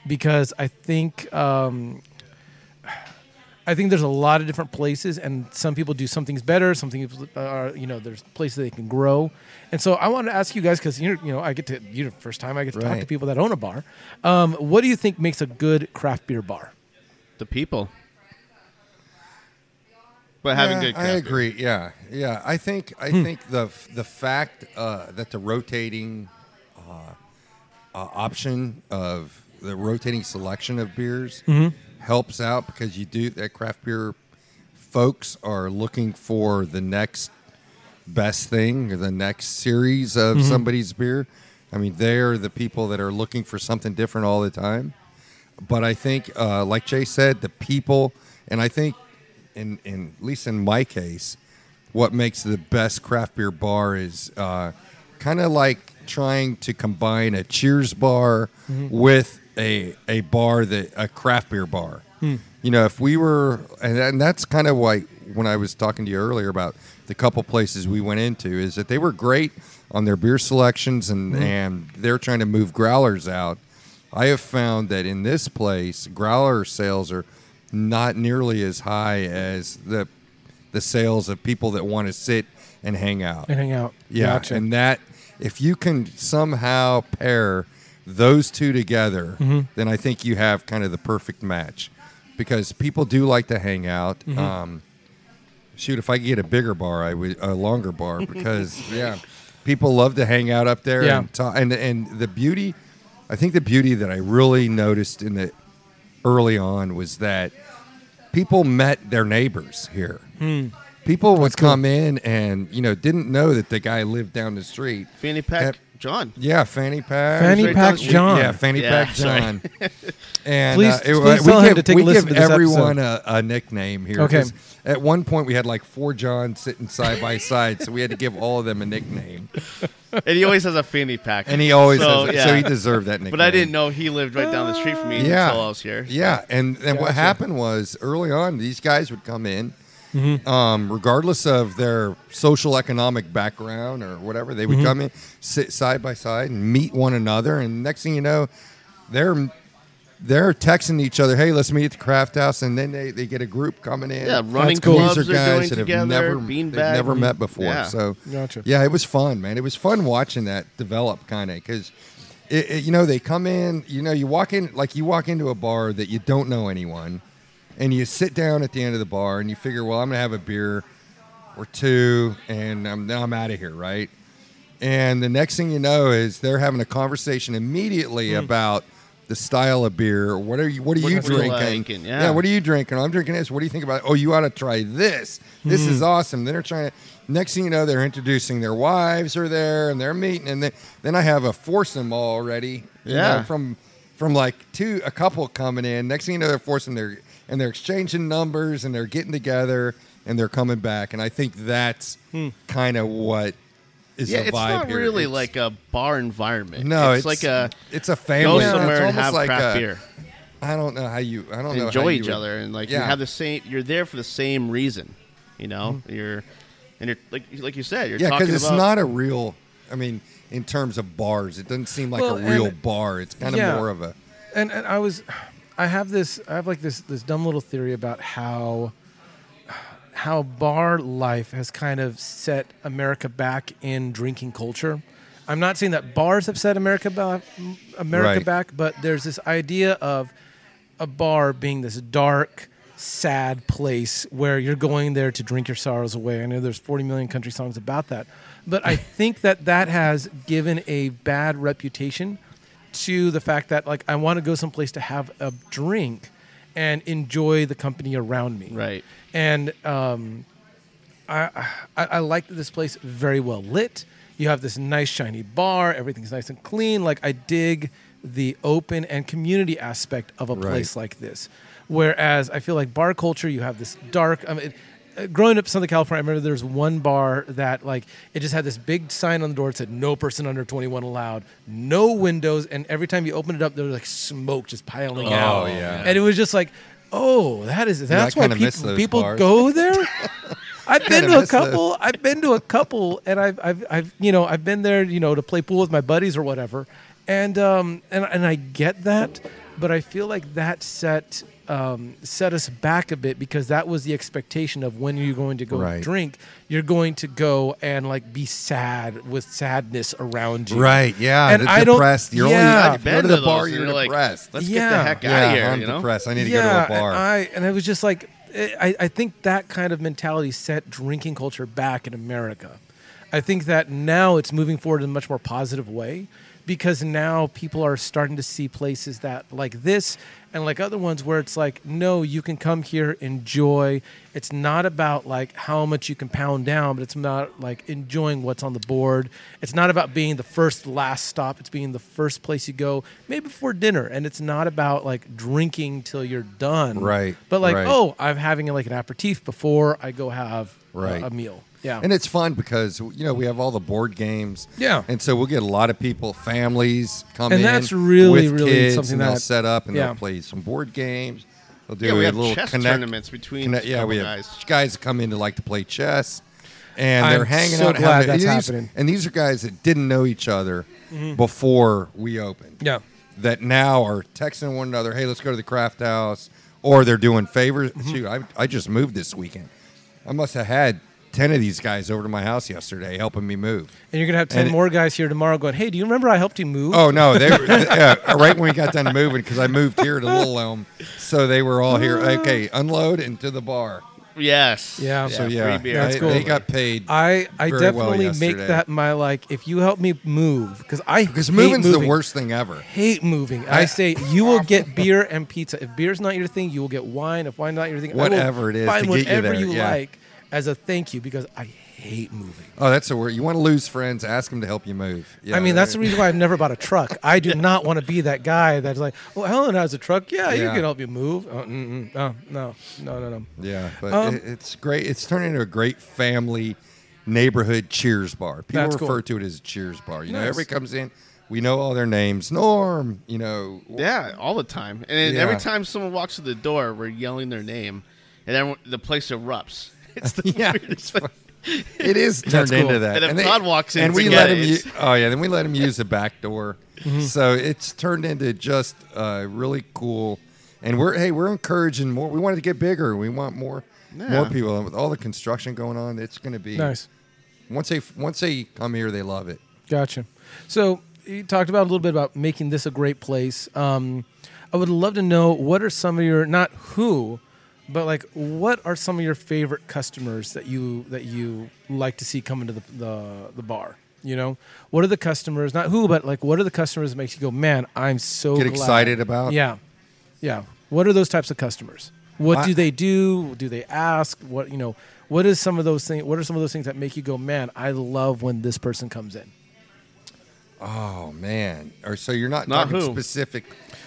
Because I think um, I think there's a lot of different places, and some people do some things better. Some things are, you know, there's places they can grow. And so I want to ask you guys because you're, you know, I get to you know, first time I get to talk to people that own a bar. Um, what do you think makes a good craft beer bar? The people. But having Yeah, good. I craft beer. agree. Yeah, yeah. I think I Hmm. think the the fact uh, that the rotating uh, uh, option of the rotating selection of beers Mm-hmm. Helps out because you do that craft beer folks are looking for the next best thing or the next series of Mm-hmm. somebody's beer. I mean, they're the people that are looking for something different all the time. But I think, uh, like Jay said, the people, and I think, in, in at least in my case, what makes the best craft beer bar is uh, kind of like trying to combine a Cheers bar with a a bar that a craft beer bar. You know, if we were, and, and that's kind of why when I was talking to you earlier about the couple places we went into, is that they were great on their beer selections and mm-hmm. and they're trying to move growlers out. I have found that in this place, growler sales are not nearly as high as the the sales of people that want to sit and hang out. And hang out. Yeah, Gotcha. and that if you can somehow pair those two together, Mm-hmm. then I think you have kind of the perfect match. Because people do like to hang out. Mm-hmm. Um, shoot, if I could get a bigger bar, I would a longer bar because yeah, people love to hang out up there. Yeah. And, ta- and and the beauty, I think the beauty that I really noticed in the early on was that people met their neighbors here. Hmm. People would come in and you know didn't know that the guy lived down the street. Fanny Pack Yep. John. Yeah, fanny pack. Fanny Pack down the street. John. Yeah, fanny Yeah, pack. John. and Please- uh, it- please we tell him give, to take we a listen give to this everyone a, a nickname here. Okay. 'cause At one point, we had like four Johns sitting side by side, so we had to give all of them a nickname. And he always has a fanny pack. And he always so, has, yeah. so he deserved that nickname. But I didn't know he lived right down the street from me Yeah. until I was here. Yeah, and and what happened was early on, these guys would come in, Mm-hmm. um, regardless of their social economic background or whatever, they would Mm-hmm. come in, sit side by side, and meet one another. And next thing you know, they're they're texting each other, "Hey, let's meet at the craft house," and then they, they get a group coming in. Yeah, running cool. clubs These are guys doing that have together. never beanbag. they've never met before. Yeah. So Gotcha. yeah, it was fun, man. It was fun watching that develop, kind of, because it, it- you know they come in. You know, you walk in like you walk into a bar that you don't know anyone, and you sit down at the end of the bar and you figure, well, I'm gonna have a beer or two, and I'm, then I'm out of here, right? And the next thing you know is they're having a conversation immediately about the style of beer. What are you? What are What you you drinking? And- yeah. What are you drinking? I'm drinking this. What do you think about? It? Oh, you ought to try this. This Hmm. is awesome. Then they're trying to. Next thing you know, they're introducing their wives are there and they're meeting, and then then I have a foursome already. you know, Yeah. from from like two a couple coming in. Next thing you know, they're foursome. They're and they're exchanging numbers and they're getting together and they're coming back. And I think that's kind of what is Hmm. Yeah, the it's vibe not here. like It's- like a bar environment. no, it's, like a it's a family. go somewhere it's and have like craft a- beer, I don't know how you. I don't and know. enjoy how you each would- other, and like you have the same. You're there for the same reason, you know. Mm-hmm. You're and you're like like you said. You're Yeah, because it's about not a real. I mean, in terms of bars, it doesn't seem like Well, a real and- bar. It's kind of Yeah. more of a. and, and I was, I have this, I have like this this dumb little theory about how how bar life has kind of set America back in drinking culture. I'm not saying that bars have set America back, America Right. back, but there's this idea of a bar being this dark, sad place where you're going there to drink your sorrows away. I know there's 40 million country songs about that, but I think that that has given a bad reputation to the fact that like I want to go someplace to have a drink and enjoy the company around me. right. And um, I, I I like that this place very well lit. You have this nice shiny bar. Everything's nice and clean. Like I dig the open and community aspect of a Right. place like this. Whereas I feel like bar culture, you have this dark. I mean, growing up in Southern California, I remember there was one bar that like it just had this big sign on the door that said "No person under 21 allowed," no windows, and every time you opened it up, there was like smoke just piling Oh, out. yeah. and it was just like, oh, that is that's why people people bars. go there. I've been to a miss those. couple. I've been to a couple, and I've, I've, I've, you know, I've been there, you know, to play pool with my buddies or whatever, and um, and and I get that, but I feel like that set um, set us back a bit because that was the expectation of when you're going to go Right. drink, you're going to go and like be sad with sadness around you. Right? Yeah. And the I don't- You're yeah. only I've you go been to to the bar. You're you're like. Let's get Yeah. the heck out yeah, of here. I'm you know? depressed. I need to yeah, go to a bar. And I and it was just like I, I think that kind of mentality set drinking culture back in America. I think that now it's moving forward in a much more positive way because now people are starting to see places that like this and like other ones where it's like no you can come here enjoy. It's not about like how much you can pound down but it's not like enjoying what's on the board. It's not about being the first last stop. It's being the first place you go maybe before dinner. And it's not about like drinking till you're done. Right, but like right. oh i'm having like an aperitif before i go have Right. a meal yeah And it's fun because you know we have all the board games. Yeah. And so we'll get a lot of people, families come And in. that's really, with really kids, something and they'll that- set up and yeah. they'll play some board games. They'll do Yeah, we a have little chess connect, tournaments between connect- a yeah, we have couple guys. that come in to like to play chess, and I'm they're hanging so out. glad having, that's and these, happening. And these are guys that didn't know each other before we opened. yeah That now are texting one another, "Hey, let's go to the craft house," or they're doing favors. Mm-hmm. Shoot, I, I just moved this weekend. I must have had ten of these guys over to my house yesterday helping me move. And you're gonna have ten And more guys here tomorrow going, "Hey, do you remember I helped you move?" Oh no, they were yeah, right when we got done moving because I moved here to Little Elm, so they were all here. Ah. Okay, unload into the bar. Yes. Yeah. So yeah, free beer. That's they, cool. they got paid. I I Very well definitely make yesterday. that my like. If you help me move, because I because hate moving's moving. the worst thing ever. Hate moving. I, I- say you will get beer and pizza. If beer's not your thing, you will get wine. If wine's not your thing, I will Whatever it is find to get you whatever there, you yeah. like as a thank you because I hate moving. Oh, that's the word. You want to lose friends? Ask them to help you move. Yeah, I mean, that's they- the reason why I've never bought a truck. I do not want to be that guy that's like, "Oh, Helen has a truck. Yeah, you can help you move." Oh, mm-mm. no, no, no, no, no. Yeah, but Um, it, it's great. It's turned into a great family neighborhood cheers bar. People That's refer cool. to it as a cheers bar. You know, Nice. everybody comes in. We know all their names. Norm, you know. Yeah, all the time. And Yeah. every time someone walks through the door, we're yelling their name, and then the place erupts. It's the Yeah, weirdest thing. It is turned cool. into that. And if Todd walks in and we let him. it's- u- oh yeah, then we let him use the back door. Mm-hmm. So it's turned into just uh, really cool. And we're hey, we're encouraging more. We wanted to get bigger. We want more more people. And with all the construction going on, it's going to be Nice. Once they once they come here, they love it. Gotcha. So you talked about a little bit about making this a great place. Um, I would love to know what are some of your not who, but like what are some of your favorite customers that you that you like to see come into the the, the bar. You know, what are the customers? Not who, but like what are the customers that makes you go, man, I'm so Get glad." excited about? Yeah, yeah. What are those types of customers? What I- do they do? Do they ask? What you know? What is some of those things? What are some of those things that make you go, man, I love when this person comes in? Oh man! Or so you're not, Not talking who. specific.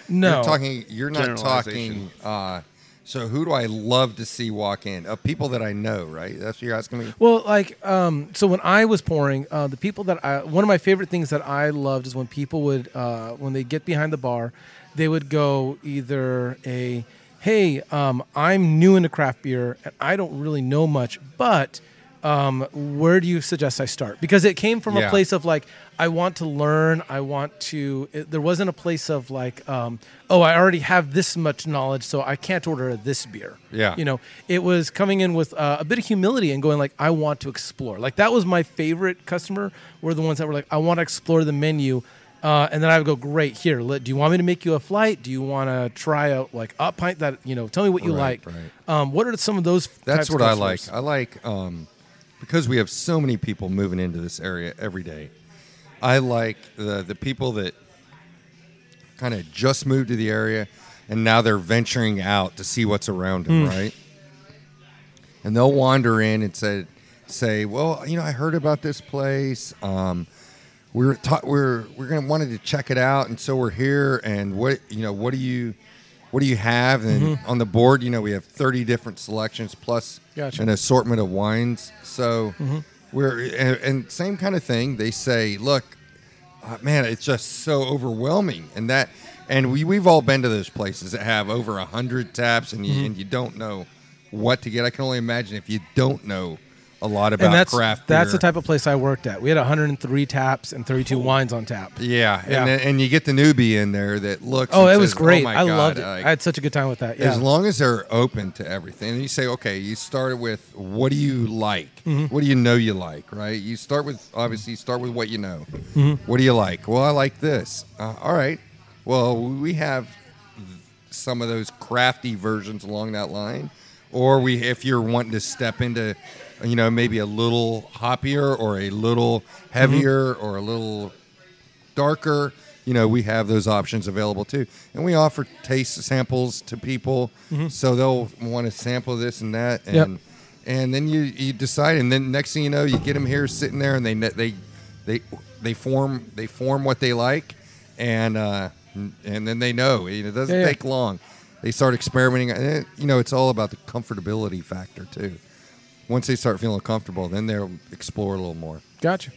No, You're talking. You're not talking. Uh, so who do I love to see walk in? Of people that I know, right? That's what you're asking me. Well, like, um, so when I was pouring, uh, the people that I, one of my favorite things that I loved is when people would, uh, when they get behind the bar, they would go either a, hey, um, I'm new into craft beer and I don't really know much, but um, where do you suggest I start? Because it came from a place of like, I want to learn. I want to. It, there wasn't a place of like, um, oh, I already have this much knowledge, so I can't order this beer. Yeah. You know, it was coming in with uh, a bit of humility and going like, I want to explore. Like that was my favorite customer. Were the ones that were like, I want to explore the menu. Uh, and then I would go, great. Here, let, do you want me to make you a flight? Do you want to try out like a pint that you know? Tell me what you Right, like. right. Um, what are some of those? That's what I like. I like um, because we have so many people moving into this area every day. I like the the people that kind of just moved to the area and now they're venturing out to see what's around them, right? And they'll wander in and say, say, well, you know, I heard about this place. Um, we're ta- we're we're gonna wanted to check it out, and so we're here. And what you know, what do you what do you have? And Mm-hmm. on the board, you know, we have thirty different selections plus Gotcha. an assortment of wines. So Mm-hmm. we're and, and same kind of thing. They say, look, uh, man, it's just so overwhelming, and that. And we, we've all been to those places that have over a hundred taps, and you, Mm-hmm. and you don't know what to get. I can only imagine if you don't know a lot about and that's craft that's the type of place I worked at. We had 103 taps and 32 wines on tap. Yeah, Yeah. And, then- and you get the newbie in there that looks. Oh, it was great. Oh I God, loved it. like, I had such a good time with that. Yeah. As long as they're open to everything, and you say, okay, you started with what do you like? Mm-hmm. What do you know you like? Right? You start with obviously you start with what you know. Mm-hmm. What do you like? Well, I like this. Uh, all right. Well, we have some of those crafty versions along that line, or we if you're wanting to step into, you know, maybe a little hoppier or a little heavier or a little darker, you know, we have those options available too. And we offer taste samples to people, so they'll want to sample this and that, and Yep. and then you you decide, and then next thing you know, you get them here sitting there, and they they they they form they form what they like, and uh, and then they know it doesn't Yeah, yeah. take long. They start experimenting, and it, you know, it's all about the comfortability factor too. Once they start feeling comfortable, then they'll explore a little more. Gotcha.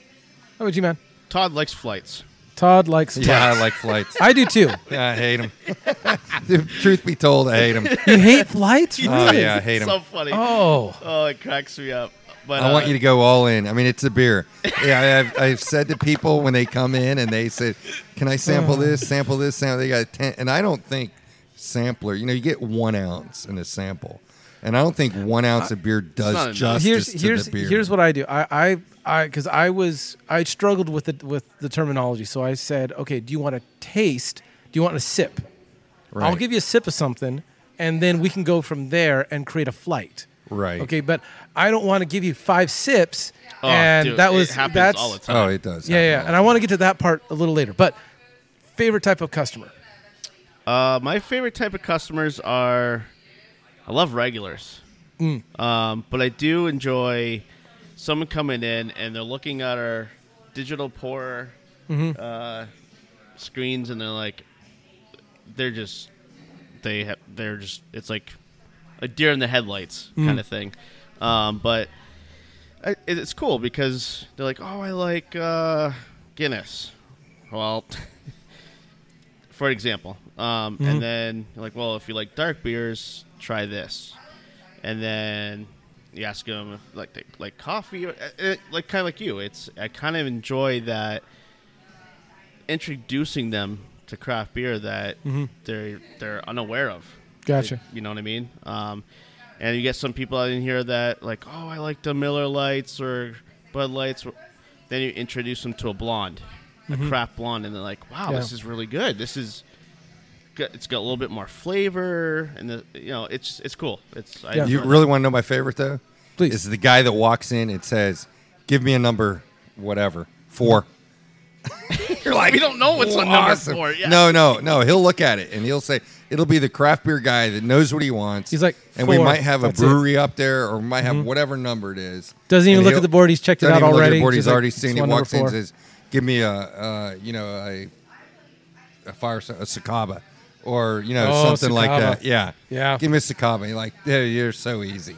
How about you, man? Todd likes flights. Todd likes. Yeah, I like flights. I do too. Yeah, I hate them. Truth be told, I hate them. You hate flights? Oh Really? yeah, I hate them. So funny. Oh. Oh, it cracks me up. But I want uh, you to go all in. I mean, it's a beer. Yeah, I've, I've said to people when they come in and they said, "Can I sample this? Sample this? Sample." They got ten, and I don't think sampler. You know, you get one ounce in a sample, and I don't think one ounce of beer does enough. justice here's to here's the beer. here's what I do. I I I because I was I struggled with it with the terminology. So I said, okay, do you want to taste? Do you want a sip? I'll give you a sip of something, and then we can go from there and create a flight. Right. Okay, but I don't want to give you five sips, oh, and dude, that was it happens that's all the time. Oh, it does. yeah yeah. And I want to get to that part a little later. But favorite type of customer. Uh, my favorite type of customers are, I love regulars, Mm. um, but I do enjoy someone coming in and they're looking at our digital pour Mm-hmm. uh, screens and they're like, they're just, they have, they're just, it's like a deer in the headlights Mm. kind of thing. Um, but I, it's cool because they're like, oh, I like uh, Guinness. Well, for example. Um, And then like, well, if you like dark beers, try this. And then you ask them like they like coffee, or, uh, uh, like kind of like you. It's I kind of enjoy that introducing them to craft beer that they're they're unaware of. Gotcha. You know what I mean? Um, and you get some people out in here that like, oh, I like the Miller Lites or Bud Lights. Then you introduce them to a blonde, a mm-hmm. craft blonde, and they're like, wow, Yeah. this is really good. This is, got- it's got a little bit more flavor, and the, you know, it's it's cool. It's I Yeah. You enjoy really want to know my favorite though? Please. Is the guy that walks in and says, "Give me a number, whatever, four. You're like, We don't know what's on number four, yeah. No, no, no. He'll look at it and he'll say it'll be the craft beer guy that knows what he wants. He's like, and we might have a that's it." brewery up there, or we might have mm-hmm. whatever number it is. Doesn't even And look at the board. He's checked it out even look at already. the board. He's Just like, already seen. He walks in and says, "Give me a, uh, you know, a, a fire, a Sakaba, or you know, Oh, something like that." Yeah, Yeah. Give me a Sakaba. You're like, yeah, you're so easy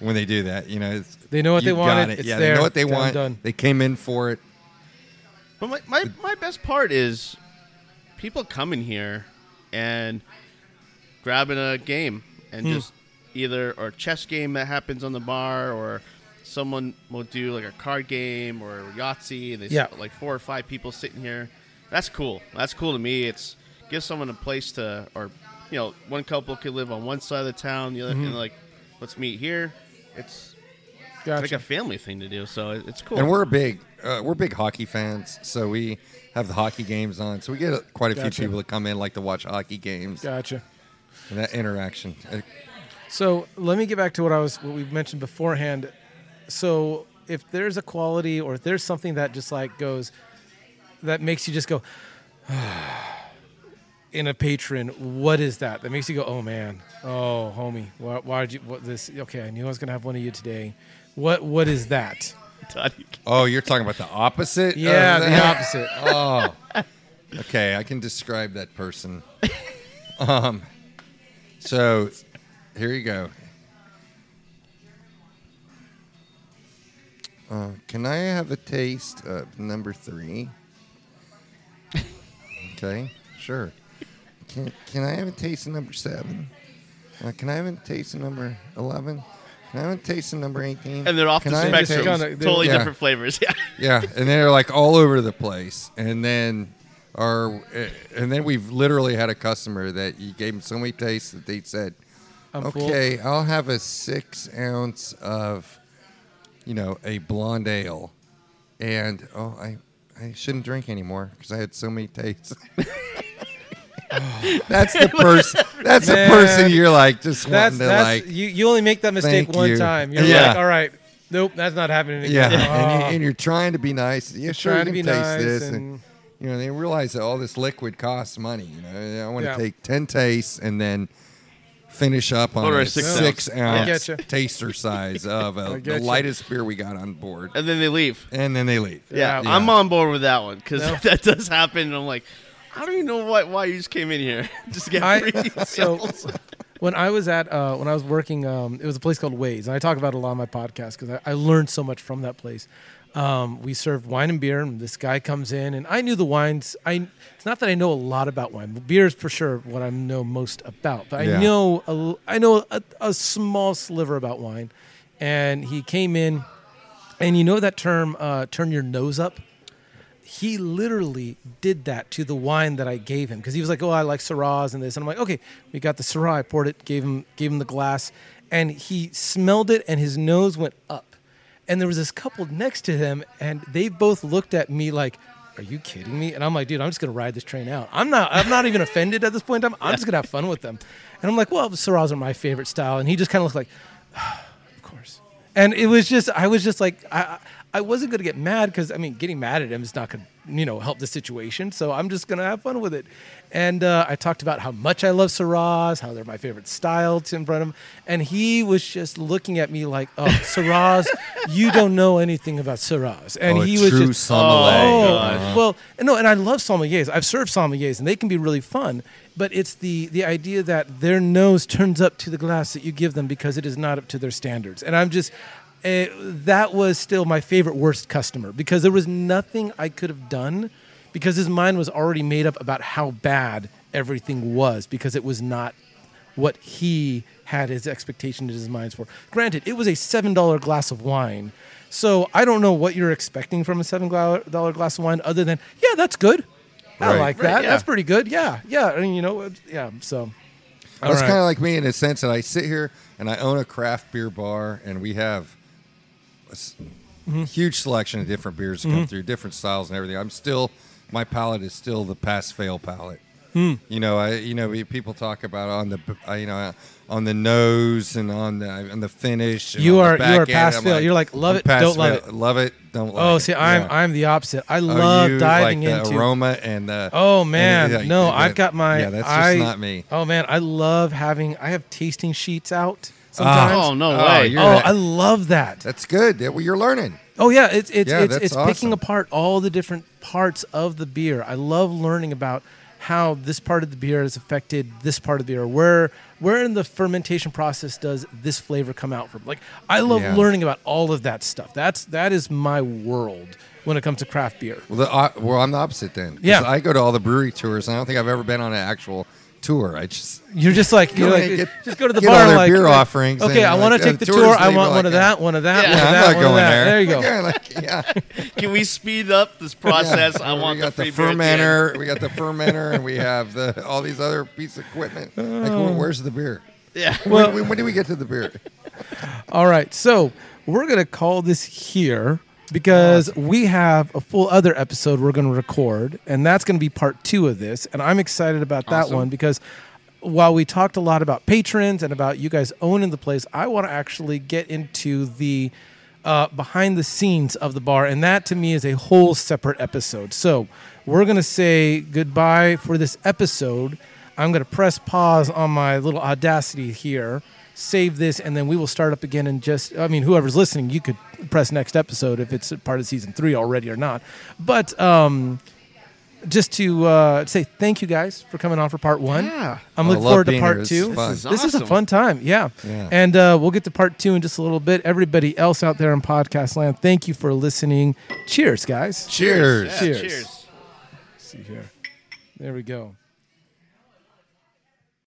when they do that. You know, it's, They know what they wanted, got It. it's yeah, there, they know what they done, want. done. They came in for it. But my, my, my best part is people coming here and grabbing a game and Hmm. just either or a chess game that happens on the bar or someone will do like a card game or Yahtzee and there's Yeah. like four or five people sitting here. That's cool. That's cool to me. It's gives someone a place to or you know, one couple could live on one side of the town, the other Mm-hmm. and like let's meet here. It's Gotcha. like a family thing to do, so it's cool. And we're a big, uh, we're big hockey fans, so we have the hockey games on. So we get quite a Gotcha. few people that come in like to watch hockey games Gotcha. and that interaction. So let me get back to what I was what we mentioned beforehand. So if there's a quality or if there's something that just like goes that makes you just go in a patron, what is that? That makes you go, oh man, oh homie, why, why did you? What this? Okay, I knew I was gonna have one of you today. What what is that? Oh, you're talking about the opposite? Yeah, the opposite. Oh, okay. I can describe that person. Um, so here you go. Uh, can I have a taste of number three? Okay, sure. Can Can I have a taste of number seven? Uh, can I have a taste of number eleven? Can I have a taste of number 18? And they're off Can the I spectrum. taste- Kinda- totally Yeah. different flavors. Yeah. Yeah, and they're like all over the place. And then our, eh, and then we've literally had a customer that you gave them so many tastes that they said, I'm full. "Okay, I'll have a six ounce of, you know, a blonde ale," and oh, I, I shouldn't drink anymore because I had so many tastes. that's the person. That's the person you're like just That's wanting to that's like. you. You only make that mistake one you. time. You're Yeah. like, all right, nope, that's not happening again. Yeah, Oh. and, you, oh. and you're trying to be nice. Yeah, sure, trying you to be taste nice this, and- and you know they realize that all this liquid costs money. You know, I want to Yeah. take ten tastes and then finish up on Order a a six six, ounce. I getcha. taster size of I a, the getcha. lightest beer we got on board, And then they leave. and then they leave. Yeah, Yeah. I'm on board with that one because No. that does happen. And I'm like, I don't even know what why you just came in here just to get I- free so- meals. when I was at uh, when I was working, um, it was a place called Ways, and I talk about it a lot on my podcast because I, I learned so much from that place. Um, we served wine and beer, and this guy comes in, and I knew the wines. I it's not that I know a lot about wine. Beer is for sure what I know most about, but Yeah. I know a, I know a, a small sliver about wine. And he came in, and you know that term, uh, "turn your nose up." he literally did that to the wine that I gave him because he was like, "Oh, I like Syrahs and this," and I'm like, "Okay, we got the Syrah." I poured it, gave him, gave him the glass, and he smelled it, and his nose went up. And there was this couple next to him, and they both looked at me like, "Are you kidding me?" And I'm like, "Dude, I'm just gonna ride this train out. I'm not, I'm not even offended at this point in time. I'm just gonna have fun with them." And I'm like, "Well, Syrahs are my favorite style," and he just kind of looked like, of course. And it was just, I was just like, I, I I wasn't gonna get mad because I mean, getting mad at him is not gonna, you know, help the situation. So I'm just gonna have fun with it. And uh, I talked about how much I love Syrahs, how they're my favorite style to in front of him, and he was just looking at me like, "Oh, Syrahs, you don't know anything about Syrahs." And Oh, a he was true just, sommelier. oh, God. well, no, and I love sommeliers. I've served sommeliers, and they can be really fun. But it's the the idea that their nose turns up to the glass that you give them because it is not up to their standards. And I'm just uh, that was still my favorite worst customer because there was nothing I could have done because his mind was already made up about how bad everything was because it was not what he had his expectation in his mind for. Granted, it was a seven dollar glass of wine, so I don't know what you're expecting from a seven dollar glass of wine, other than yeah, that's good. I Right. like Right, that. yeah. That's pretty good. Yeah, yeah. I mean, you know, yeah. So, Well, it's All right. kind of like me in a sense that I sit here and I own a craft beer bar, and we have a s- Mm-hmm. huge selection of different beers that come through, different styles and everything. I'm still, my palate is still the pass fail palate. Hmm. You know, I you know people talk about on the uh, you know on the nose and on the on the finish. And You are- you are pass fail. You're like, love it, don't love fail. Love it, don't love oh, it. see, I'm Yeah. I'm the opposite. I Oh, love you diving like the into aroma and the Oh man, and, uh, no, I've got my. yeah. That's I, just not me. Oh man, I love having. I have tasting sheets out sometimes. Oh no Oh, way! you're- Oh, that- I love that. That's good. Yeah, Well, you're learning. Oh yeah, it's it's Yeah, it's, that's it's picking apart all the different parts of the beer. I love learning about how this part of the beer has affected this part of the beer. Where where in the fermentation process does this flavor come out from? Like I love Yeah. learning about all of that stuff. That's that is my world when it comes to craft beer. Well, the, uh, well, I'm the opposite then. 'Cause Yeah. I go to all the brewery tours, and I don't think I've ever been on an actual tour. I just You're just like you're like get- just go to the get bar all their like beer like, offerings Okay, I want like, to take uh, the tour. I leave want like one of that. that, one of that, Yeah, one yeah, of I'm that, not one of going that. there. There you go. Yeah, like, yeah. Can we speed up this process? Yeah. I want we the got the the fermenter. We got the fermenter, and we have the all these other pieces of equipment. Like, Uh. well, where's the beer? Yeah. when, when, when do we get to the beer? All right, so we're gonna call this here because we have a full other episode we're gonna record, and that's gonna be part two of this. And I'm excited about that Awesome. one because while we talked a lot about patrons and about you guys owning the place, I want to actually get into the uh, behind the scenes of the bar, and that to me is a whole separate episode. So we're gonna say goodbye for this episode. I'm gonna press pause on my little audacity here, save this, and then we will start up again. And just, I mean, whoever's listening, you could press next episode if it's part of season three already or not. But um, just to uh, say thank you guys for coming on for part one. Yeah. I'm I looking love forward to being part here. This two. is fun. This This is a awesome. fun time, yeah. Yeah. And uh, we'll get to part two in just a little bit. Everybody else out there in podcast land, thank you for listening. Cheers, guys. Cheers. Yeah, Cheers. cheers. see here. There we go.